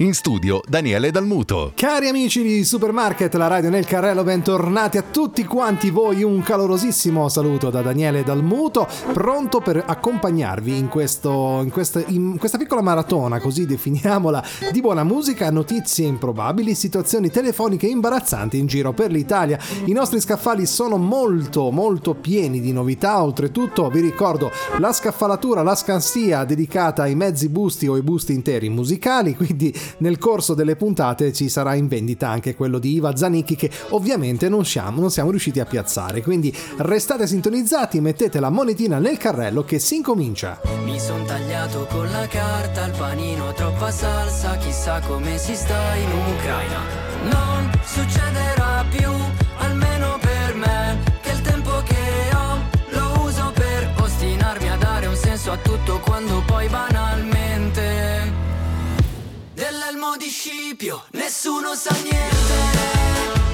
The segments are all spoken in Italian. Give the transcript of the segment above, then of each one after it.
In studio Daniele Dalmuto. Cari amici di Supermarket, la radio nel carrello, bentornati a tutti quanti voi. Un calorosissimo saluto da Daniele Dalmuto, pronto per accompagnarvi in, questo, in, questa, in questa piccola maratona, così definiamola, di buona musica, notizie improbabili, situazioni telefoniche imbarazzanti in giro per l'Italia. I nostri scaffali sono molto, molto pieni di novità. Oltretutto, vi ricordo la scaffalatura, la scansia dedicata ai mezzi busti o ai busti interi musicali, quindi nel corso delle puntate ci sarà in vendita anche quello di Iva Zanicchi che ovviamente non siamo, non siamo riusciti a piazzare. Quindi restate sintonizzati, mettete la monetina nel carrello che si incomincia. Mi son tagliato con la carta il panino, troppa salsa, chissà come si sta in Ucraina. Non succederà più, almeno per me, che il tempo che ho lo uso per ostinarmi a dare un senso a tutto quando poi banalmente di Scipio nessuno sa niente.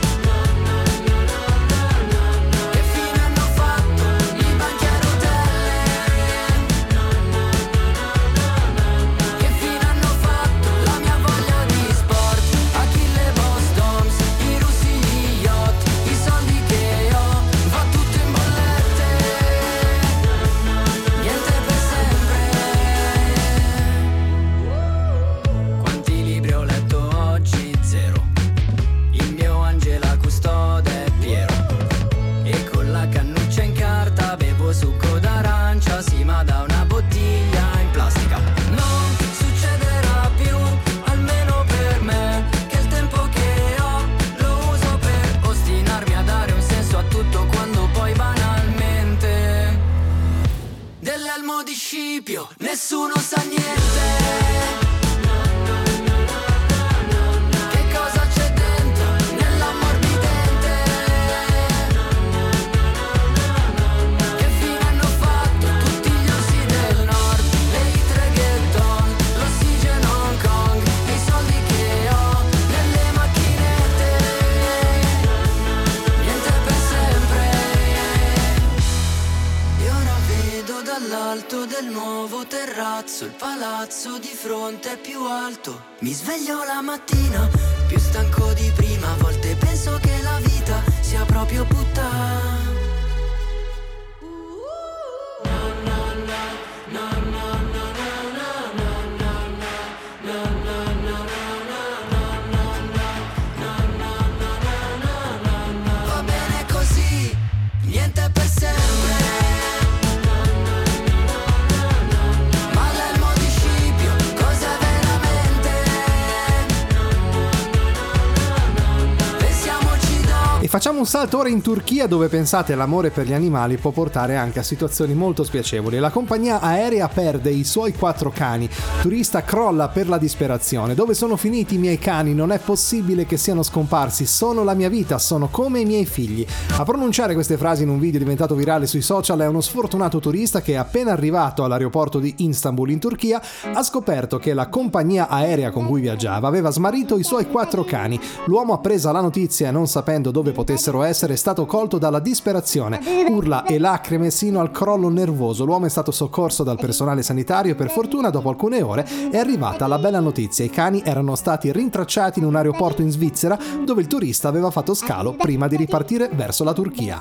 Facciamo un salto ora in Turchia dove pensate l'amore per gli animali può portare anche a situazioni molto spiacevoli. La compagnia aerea perde i suoi quattro cani, turista crolla per la disperazione. Dove sono finiti i miei cani? Non è possibile che siano scomparsi, sono la mia vita, sono come i miei figli. A pronunciare queste frasi in un video diventato virale sui social è uno sfortunato turista che appena arrivato all'aeroporto di Istanbul in Turchia ha scoperto che la compagnia aerea con cui viaggiava aveva smarrito i suoi quattro cani. L'uomo appresa la notizia non sapendo dove potessero essere stato colto dalla disperazione, urla e lacrime sino al crollo nervoso. L'uomo è stato soccorso dal personale sanitario e per fortuna dopo alcune ore è arrivata la bella notizia. I cani erano stati rintracciati in un aeroporto in Svizzera dove il turista aveva fatto scalo prima di ripartire verso la Turchia.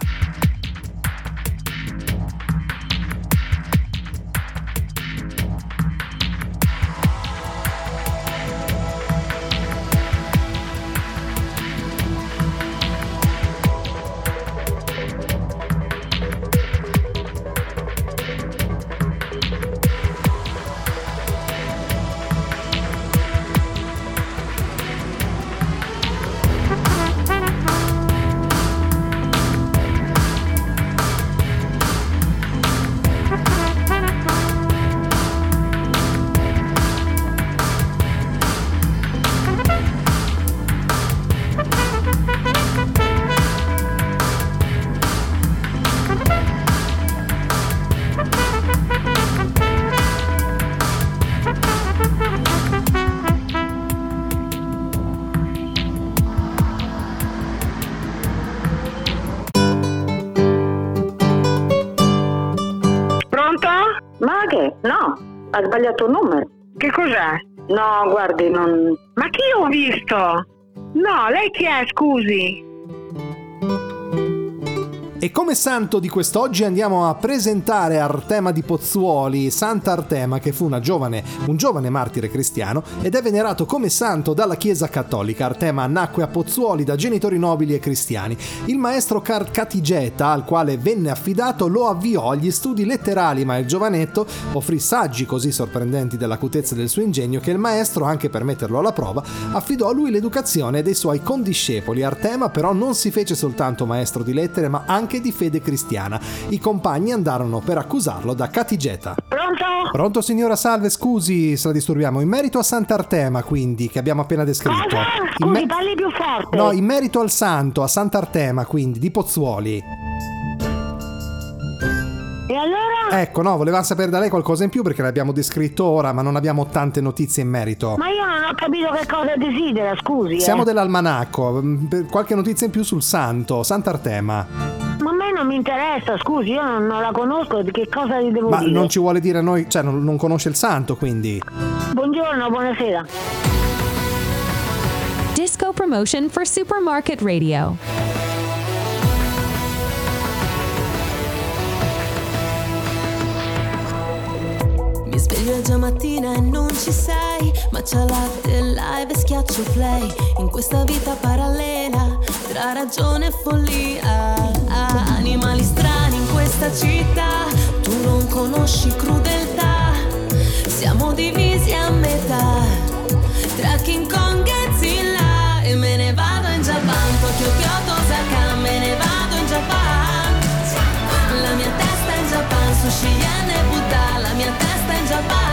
Ha sbagliato il numero. Che cos'è? No, guardi, non... Ma chi ho visto? No, lei chi è, scusi? E come santo di quest'oggi andiamo a presentare Artema di Pozzuoli, Santa Artema che fu giovane, un giovane martire cristiano ed è venerato come santo dalla Chiesa Cattolica. Artema nacque a Pozzuoli da genitori nobili e cristiani. Il maestro Catigeta, al quale venne affidato, lo avviò agli studi letterali, ma il giovanetto offrì saggi così sorprendenti dell'acutezza del suo ingegno che il maestro, anche per metterlo alla prova, affidò a lui l'educazione dei suoi condiscepoli. Artema però non si fece soltanto maestro di lettere, ma anche anche di fede cristiana. I compagni andarono per accusarlo da catigeta. Pronto? Pronto signora Salve, scusi se la disturbiamo. In merito a Sant'Artema, quindi, che abbiamo appena descritto. Cosa? Scusi, me- parli più forte. No, in merito al santo, a Sant'Artema, quindi, di Pozzuoli. E allora? Ecco, no, volevamo sapere da lei qualcosa in più perché l'abbiamo descritto ora, ma non abbiamo tante notizie in merito. Ma io non ho capito che cosa desidera, scusi. Siamo eh. dell'almanacco. Mm, qualche notizia in più sul santo, Sant'Artema non mi interessa, scusi, io non, non la conosco, di che cosa gli devo Ma dire? non ci vuole dire a noi, cioè non, non conosce il santo, quindi. Buongiorno, buonasera. Disco promotion for Supermarket Radio. Mi sveglio già mattina e non ci sei Ma c'è latte live e schiaccio play In questa vita parallela Tra ragione e follia. Animali strani in questa città. Tu non conosci crudeltà. Siamo divisi a metà. Tra King Kong e Zilla. E me ne vado in Japan Tokyo, Kyoto, Osaka. Me ne vado in Japan La mia testa in Japan Sushi, yen e Buddha La mia testa in Japan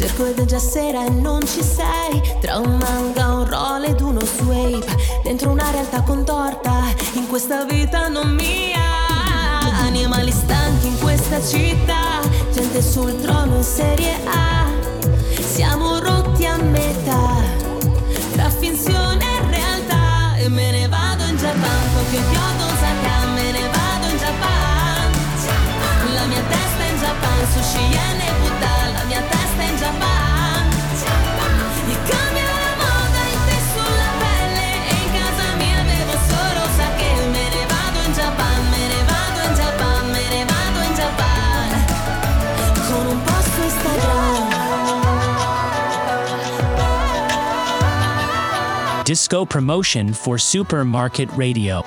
cerco ed già sera e non ci sei. Tra un manga, un roll ed uno swape Dentro una realtà contorta In questa vita non mia Animali stanchi in questa città Gente sul trono in serie A. Siamo rotti a metà Tra finzione e realtà. E me ne vado in Japan Tokyo, Kyoto, Osaka Me ne vado in Japan La mia testa in Japan Sushi, Disco promotion for Supermarket Radio.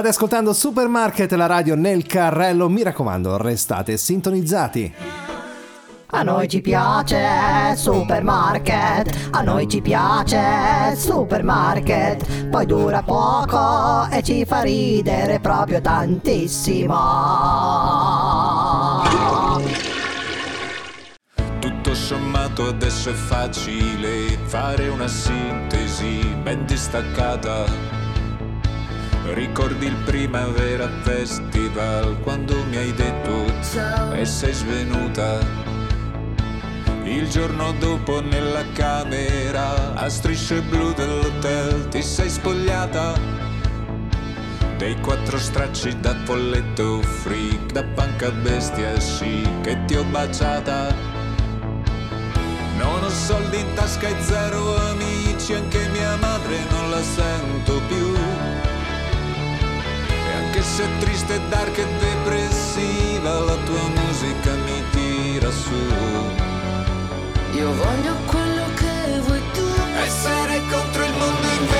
State ascoltando Supermarket, la radio nel carrello. Mi raccomando, restate sintonizzati. A noi ci piace Supermarket, a noi ci piace Supermarket, poi dura poco e ci fa ridere proprio tantissimo. Tutto sommato adesso è facile fare una sintesi ben distaccata Ricordi il Primavera Festival quando mi hai detto ciao e sei svenuta? Il giorno dopo nella camera a strisce blu dell'hotel ti sei spogliata dei quattro stracci da folletto freak, da panca bestia sì che ti ho baciata. Non ho soldi in tasca e zero amici, anche mia madre non la sento più anche se triste, dark e depressiva, la tua musica mi tira su. Io voglio quello che vuoi tu. Essere contro il mondo invece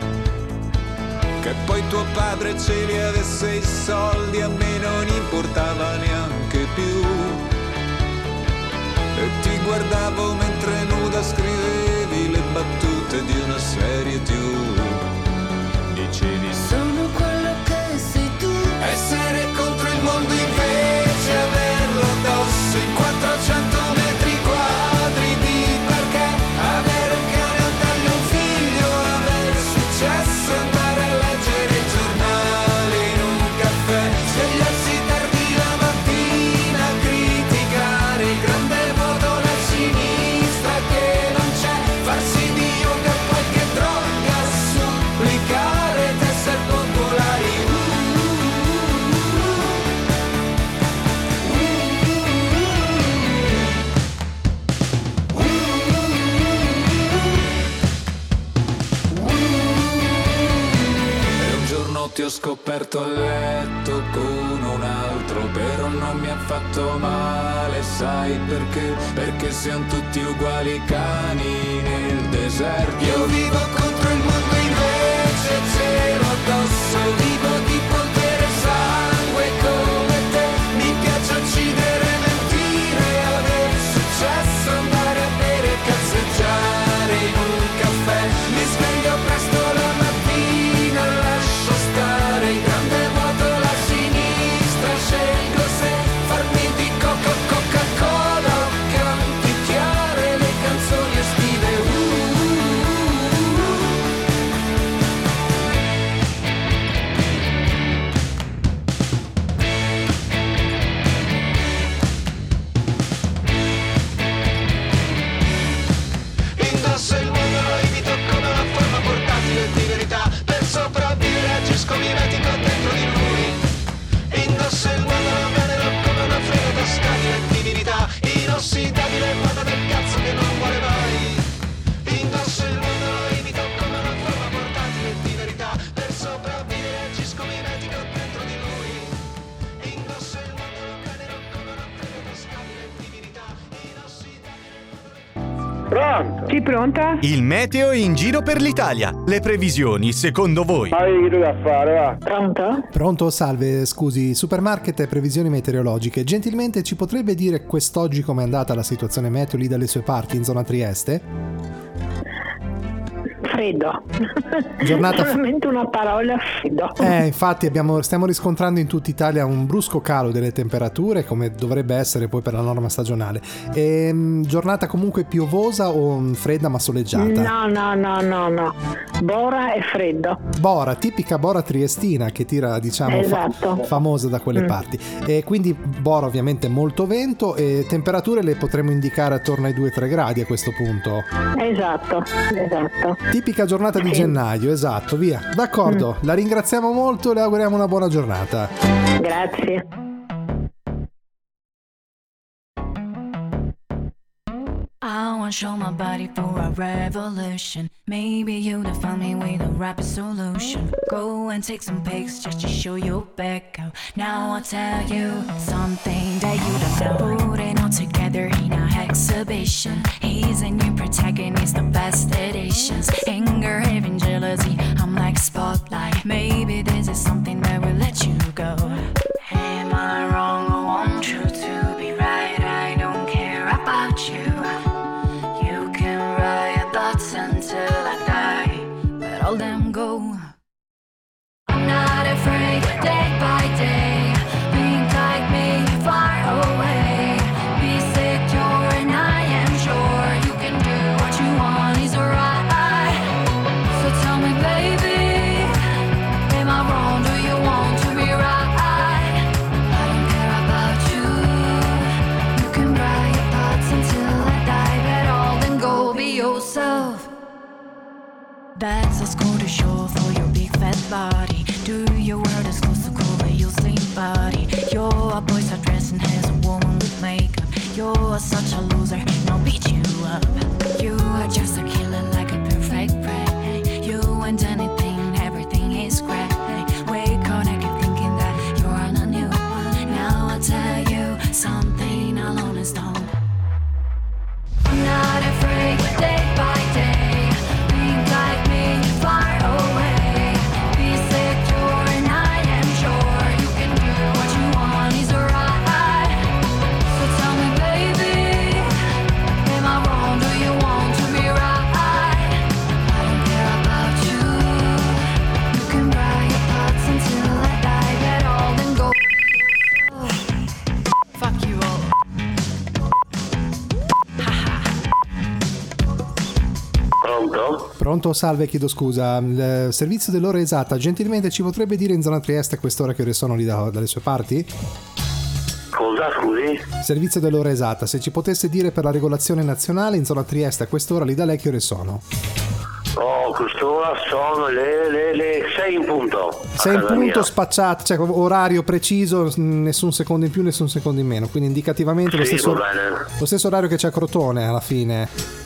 Che poi tuo padre ce li avesse i soldi, a me non importava neanche più. E ti guardavo mentre nuda scrivevi le battute di una serie TV. Dicevi Sono quello che sei tu. essere contro il mondo invece averlo addosso in 400 aperto il letto con un altro, però non mi ha fatto male, sai perché? Perché siamo tutti uguali cani nel deserto. Io vivo contro il mondo Sì, pronta? Il meteo in giro per l'Italia. Le previsioni, secondo voi? Ma che dove fare, va? Pronto? Pronto, salve, scusi, supermarket e previsioni meteorologiche. Gentilmente ci potrebbe dire quest'oggi com'è andata la situazione meteo lì dalle sue parti in zona Trieste? Freddo. Giornata- Solamente una parola freddo. Eh, infatti abbiamo- stiamo riscontrando in tutta Italia un brusco calo delle temperature, come dovrebbe essere poi per la norma stagionale. Ehm, giornata comunque piovosa o mm, fredda ma soleggiata? No, no, no, no, no. Bora e freddo. Bora, tipica Bora triestina che tira, diciamo, fa- Esatto. famosa da quelle Mm. parti. E quindi Bora ovviamente molto vento e temperature le potremmo indicare attorno ai 2-3 gradi a questo punto. Esatto, esatto. Tipica giornata di gennaio, esatto, via. D'accordo, la ringraziamo molto e le auguriamo una buona giornata. Grazie. I wanna show my body for a revolution. Maybe you'll find me with a rapid solution. Go and take some pics just to show your back out. Now I'll tell you something that you don't know. Put it all together in a exhibition. He's a new protagonist, the best editions. Anger, even jealousy, I'm like spotlight. Maybe this is something that will let you go. Am I wrong? A score to show for your big fat body. Do your word is close to cover your slim body. You're a boy's dress and has a woman with makeup. You're such a Pronto? Salve, chiedo scusa. Il servizio dell'ora esatta, gentilmente ci potrebbe dire in zona Trieste a quest'ora che ore sono lì da- dalle sue parti? Cosa, scusi? Servizio dell'ora esatta, se ci potesse dire per la regolazione nazionale in zona Trieste a quest'ora lì da lei che ore sono? Oh, quest'ora sono le, le, le 6 in punto. a Sei in casa punto mia. spacciato, cioè orario preciso, nessun secondo in più, nessun secondo in meno, quindi indicativamente lo, Sì, stesso, va bene. lo stesso orario che c'è a Crotone alla fine.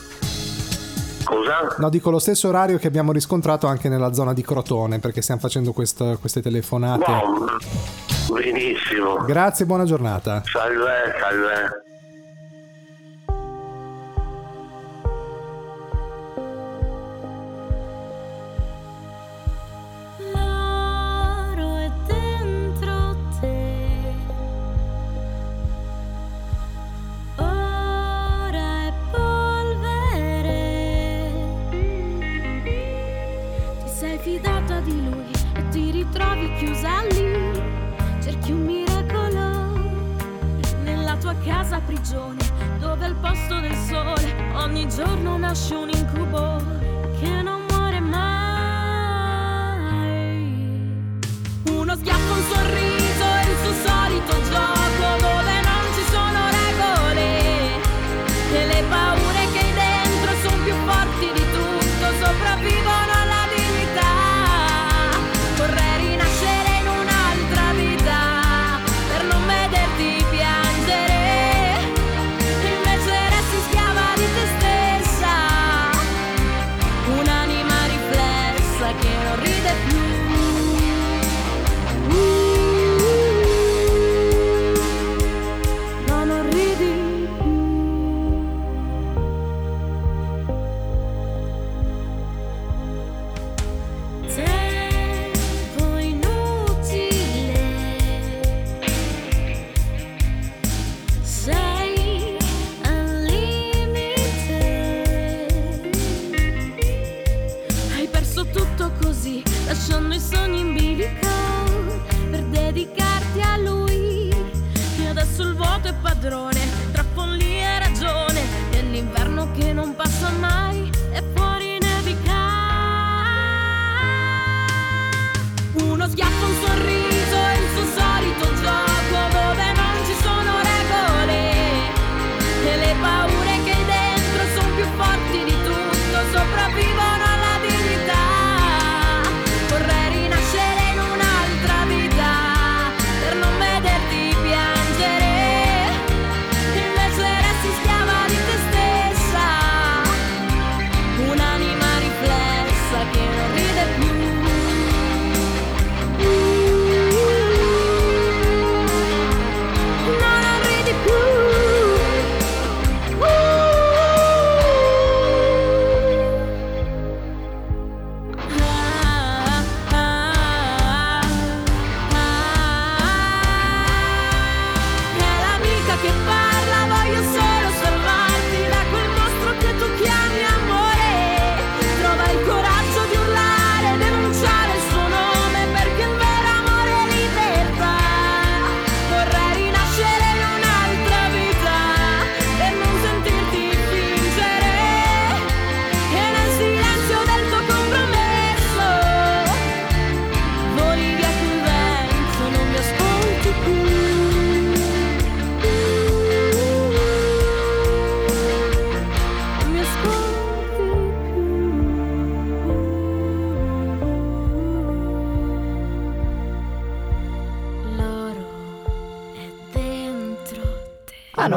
Cosa? No, dico lo stesso orario che abbiamo riscontrato anche nella zona di Crotone, perché stiamo facendo quest- queste telefonate. Bom. Benissimo. Grazie, buona giornata. Salve, salve. chiusa prigione dove al posto del sole ogni giorno nasce un incubo che non muore mai. Uno schiaffo, un sorriso e il suo solito gioco.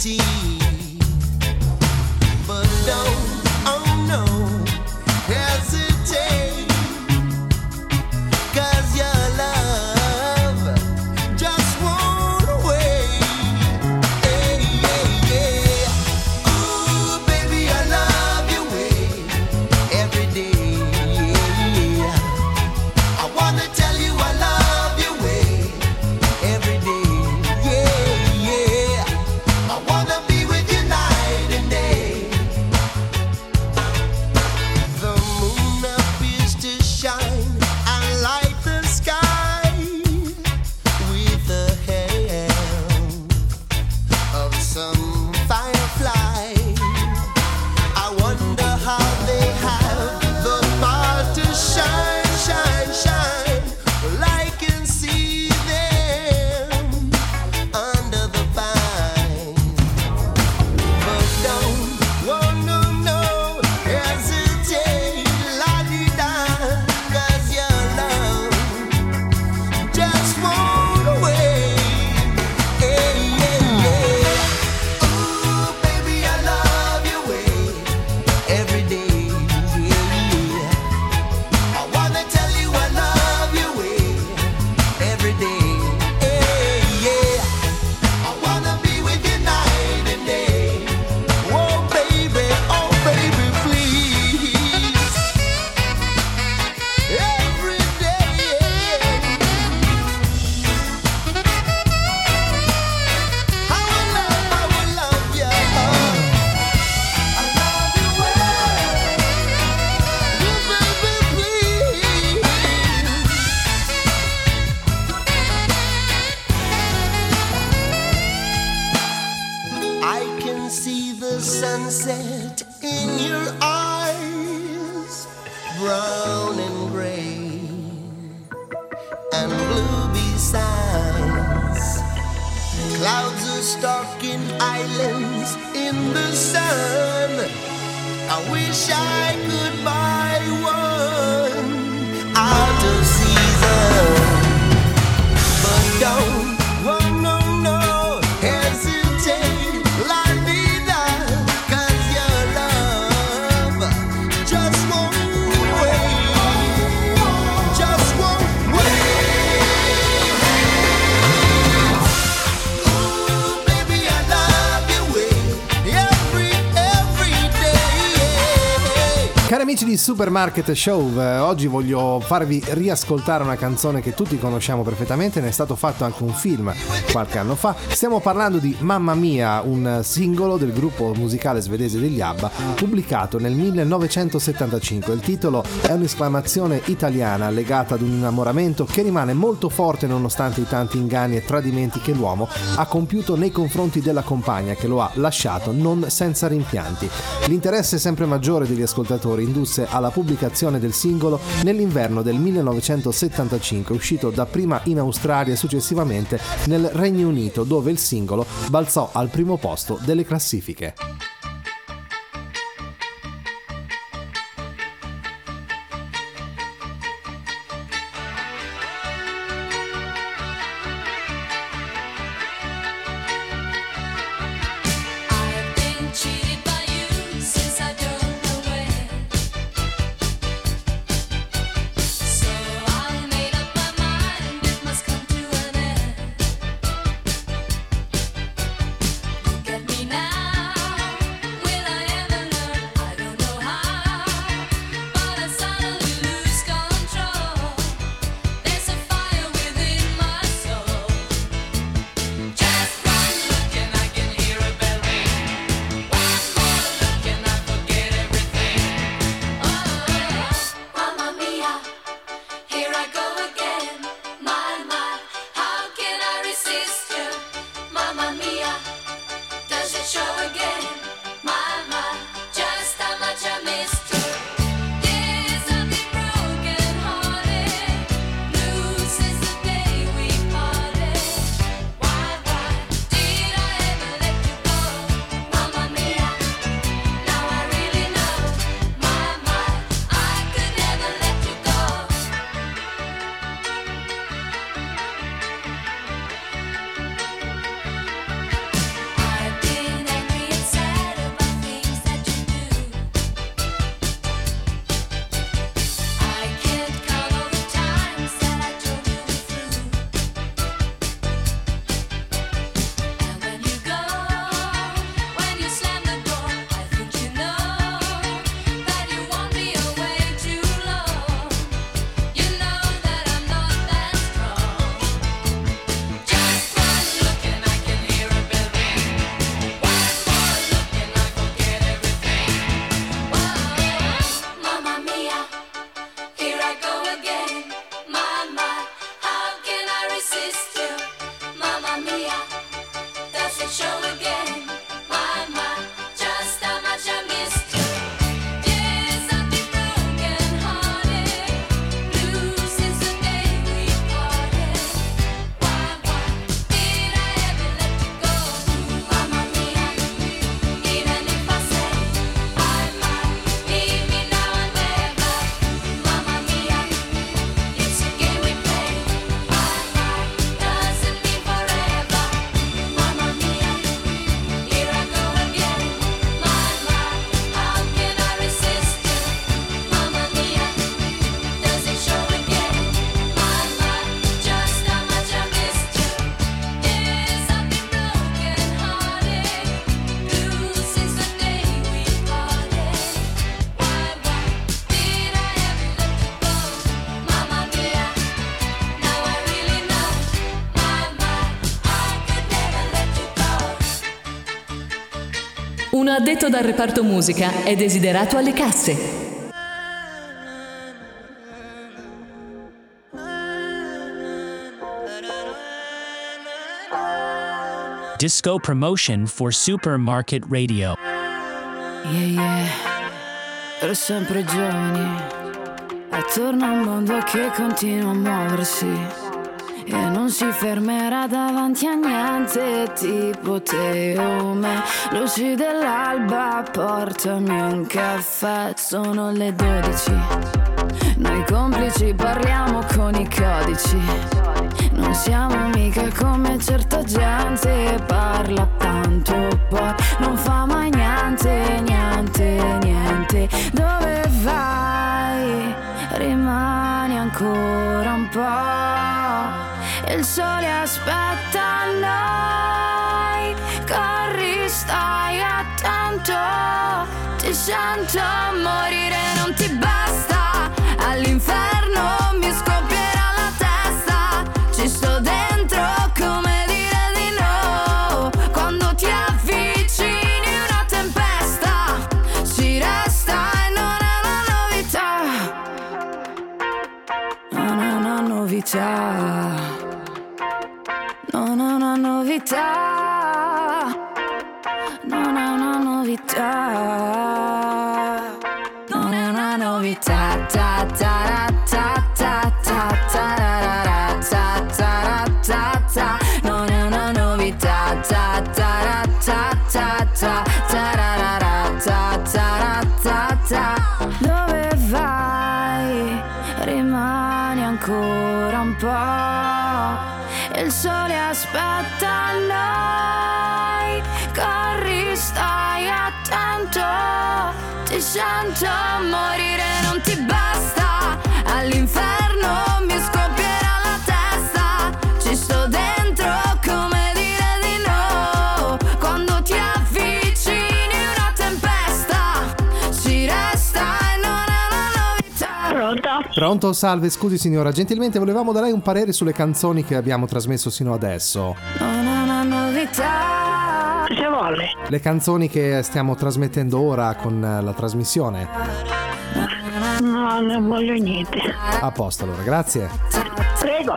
team. Supermarket Show. Eh, oggi voglio farvi riascoltare una canzone che tutti conosciamo perfettamente, ne è stato fatto anche un film qualche anno fa. Stiamo parlando di Mamma Mia, un singolo del gruppo musicale svedese degli ABBA, pubblicato nel 1975. Il titolo è un'esclamazione italiana legata ad un innamoramento che rimane molto forte nonostante i tanti inganni e tradimenti che l'uomo ha compiuto nei confronti della compagna che lo ha lasciato non senza rimpianti. L'interesse sempre maggiore degli ascoltatori indusse alla la pubblicazione del singolo nell'inverno del 1975, uscito dapprima in Australia e successivamente nel Regno Unito, dove il singolo balzò al primo posto delle classifiche. L'addetto dal reparto musica è desiderato alle casse. disco promotion for Supermarket Radio. Yeah, yeah, ero sempre giovani, attorno a un mondo che continua a muoversi e non si fermerà davanti a niente tipo te o me. Luci dell'alba, portami un caffè, sono le 12. Noi complici parliamo con i codici. Non siamo mica come certa gente, parla tanto poi non fa mai niente, niente, niente. Dove vai? Rimani ancora un po'. Sole aspetta noi. Corri, stai attento. Ti sento morire, non ti basta. All'inferno mi scoppierà la testa. Ci sto dentro come dire di no. Quando ti avvicini una tempesta. Ci resta e non è una novità. Non è una novità. Non è una novità. Sento morire, non ti basta. All'inferno mi scoppierà la testa. Ci sto dentro come dire di no. Quando ti avvicini una tempesta. Ci resta e non è una novità. Pronto? Pronto, salve, scusi signora, gentilmente volevamo da lei un parere sulle canzoni che abbiamo trasmesso sino adesso. Non è una novità. Vuole. Le canzoni che stiamo trasmettendo ora con eh, la trasmissione. No, non voglio niente. A posto allora, grazie. Prego.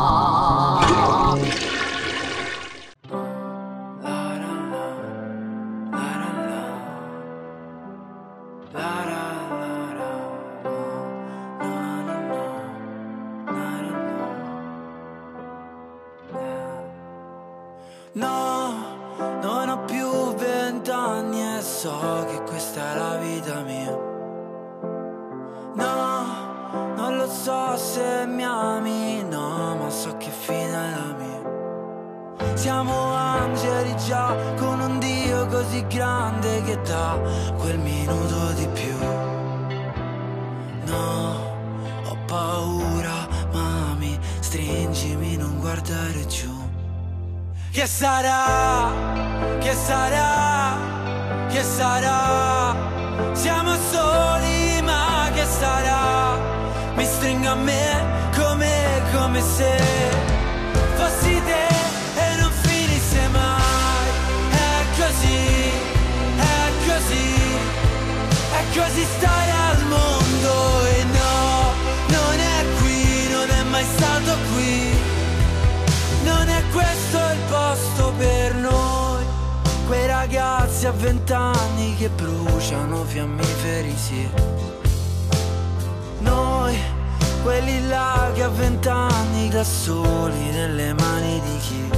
A vent'anni da soli nelle mani di chi?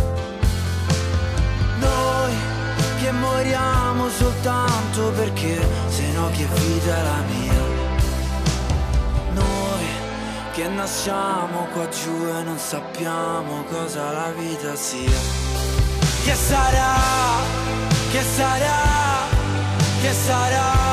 Noi, che moriamo soltanto perché se no che vita è la mia. Noi, che nasciamo qua giù e non sappiamo cosa la vita sia. Che sarà? Che sarà? Che sarà?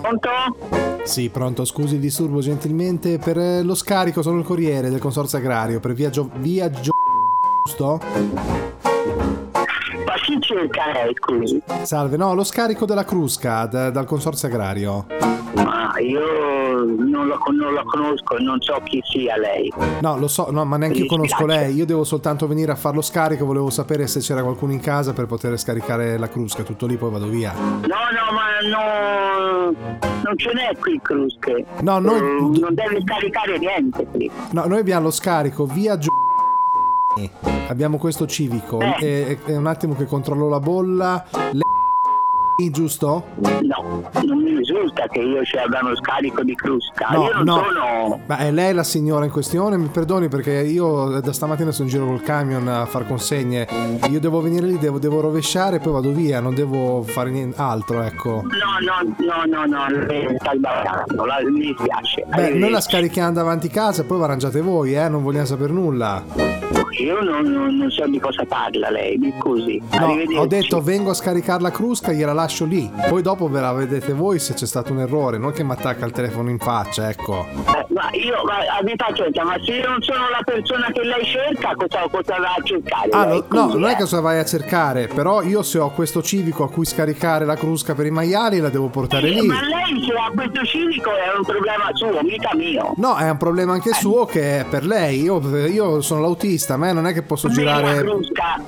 Pronto? Sì, pronto, scusi il disturbo gentilmente. Per eh, lo scarico sono il corriere del consorzio agrario per via, Gio- via Gio- giusto? Ma chi cerca lei, scusi? Salve, no, lo scarico della Crusca d- dal consorzio agrario. Ma io non la, non la conosco e non so chi sia lei. No, lo so, no, ma neanche io conosco lei. Io devo soltanto venire a fare lo scarico. Volevo sapere se c'era qualcuno in casa per poter scaricare la Crusca. Tutto lì, poi vado via. No, no, ma no, non ce n'è qui Crusche. No, noi- Eh, non deve caricare niente qui. No, noi abbiamo lo scarico via Gio- Abbiamo questo civico. Eh. E, e- un attimo che controllo la bolla. Le- giusto? No, non mi risulta che io ci abbia uno scarico di Crusca. No, io non no. sono. Ma è lei la signora in questione? Mi perdoni perché io da stamattina sono in giro col camion a far consegne. Io devo venire lì, devo, devo rovesciare e poi vado via, non devo fare nient'altro, ecco. No, no, no, no, no, lei sta sbagliando, la- mi dispiace. Beh, noi la scarichiamo davanti casa e poi vi arrangiate voi, eh? Non vogliamo sapere nulla. Io non, non- non so di cosa parla lei, mi scusi. No, ho detto vengo a scaricare la crusca, gliela lascio lì. Poi dopo ve la vedete voi se c'è stato un errore, non che mi attacca il telefono in faccia, ecco. Eh, ma io, ma, abbi pazienza, ma se io non sono la persona che lei cerca, cosa, cosa va a cercare? Ah, lei, no, scusi, non è eh? che cosa vai a cercare, però io se ho questo civico a cui scaricare la crusca per i maiali la devo portare Sì, lì. Ma lei se ha questo civico è un problema suo, mica mio. No, è un problema Eh. anche suo che è per lei. Io, io sono l'autista, me non è che posso girare. crusca.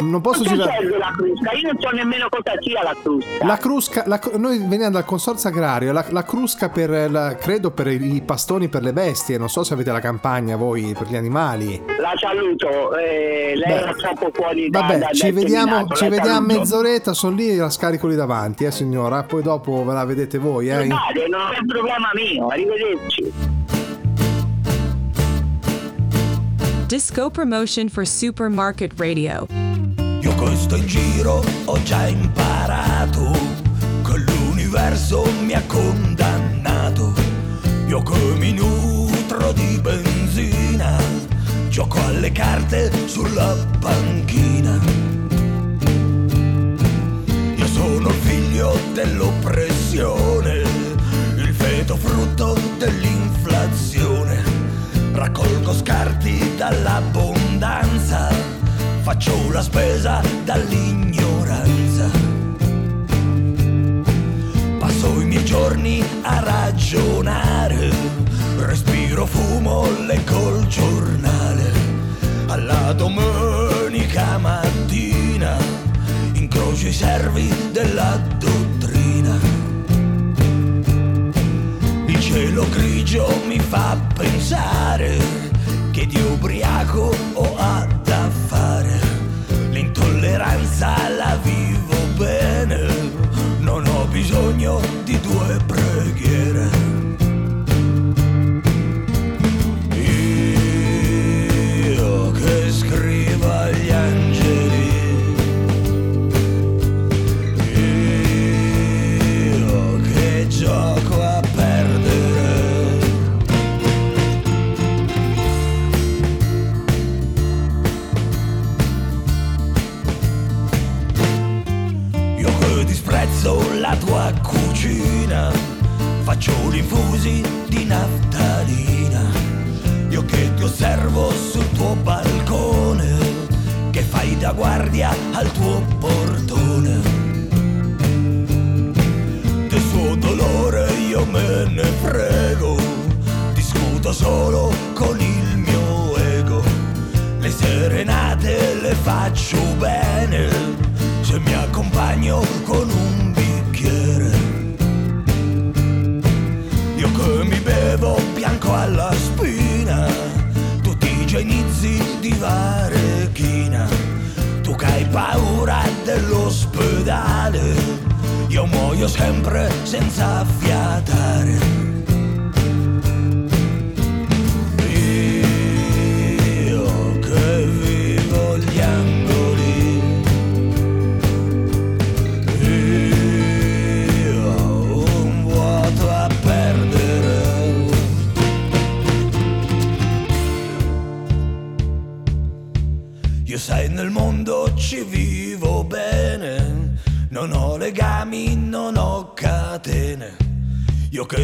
Non posso girare. serve la crusca? Io non so nemmeno cosa sia la crusca. La crusca, la noi veniamo dal consorzio agrario, la, la crusca per, la- credo per i, pastoni per le bestie, non so se avete la campagna voi per gli animali. La saluto, eh, lei Beh, era troppo fuori da Vabbè, da- ci vediamo, ci vediamo a mezz'oretta, sono lì la scarico lì davanti, eh signora, poi dopo ve la vedete voi, eh. Guardate, non è un problema mio, arrivederci. Disco promotion for Supermarket Radio. Io questo giro ho già imparato che l'universo mi ha condannato. Io che mi nutro di benzina, gioco alle carte sulla panchina. Io sono figlio dell'oppressione, il feto frutto dell'inflazione. Raccolgo scarti dall'abbondanza, faccio la spesa dall'ignoranza. Passo i miei giorni a ragionare, respiro fumo, leggo il giornale. Alla domenica mattina incrocio i servi della dottrina. Cielo grigio mi fa pensare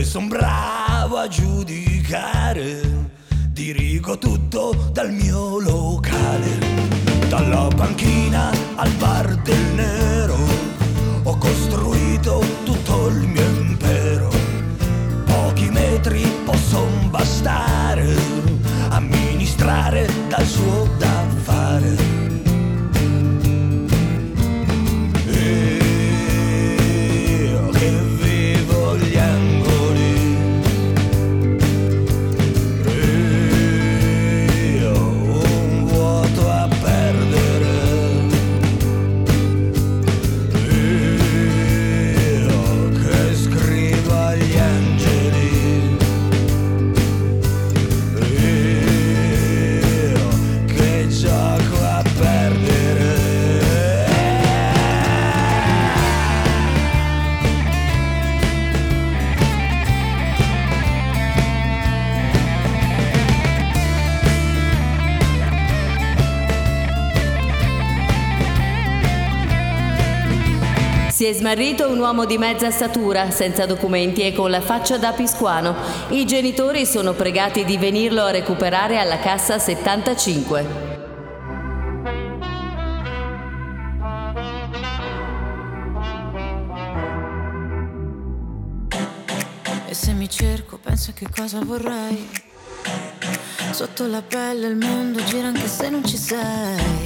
son bravo a giudicare, dirigo tutto dal mio locale. Dalla panchina al bar del nero, ho costruito tutto il mio impero. Pochi metri possono bastare, amministrare dal suo Si è smarrito un uomo di mezza statura, senza documenti e con la faccia da piscuano. I genitori sono pregati di venirlo a recuperare alla cassa 75. E se mi cerco, penso che cosa vorrei. Sotto la pelle il mondo gira anche se non ci sei.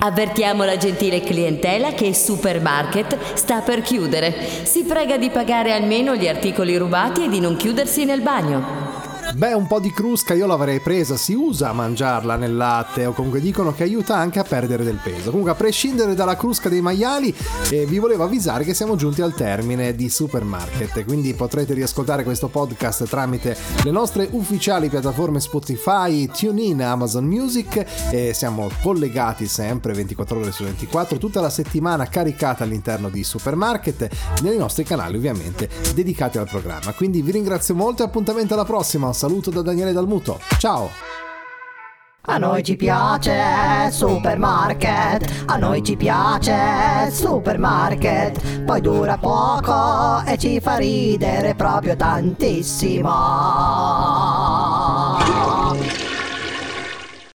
Avvertiamo la gentile clientela che Supermarket sta per chiudere. Si prega di pagare almeno gli articoli rubati e di non chiudersi nel bagno. Beh, un po' di crusca io l'avrei presa, si usa a mangiarla nel latte o comunque dicono che aiuta anche a perdere del peso. Comunque a prescindere dalla crusca dei maiali, eh, vi volevo avvisare che siamo giunti al termine di Supermarket, quindi potrete riascoltare questo podcast tramite le nostre ufficiali piattaforme Spotify, TuneIn, Amazon Music e siamo collegati sempre 24 ore su 24 tutta la settimana caricata all'interno di Supermarket nei nostri canali ovviamente dedicati al programma. Quindi vi ringrazio molto e appuntamento alla prossima. Un saluto da Daniele Dalmuto. Ciao! A noi ci piace Supermarket, a noi ci piace Supermarket, poi dura poco e ci fa ridere proprio tantissimo.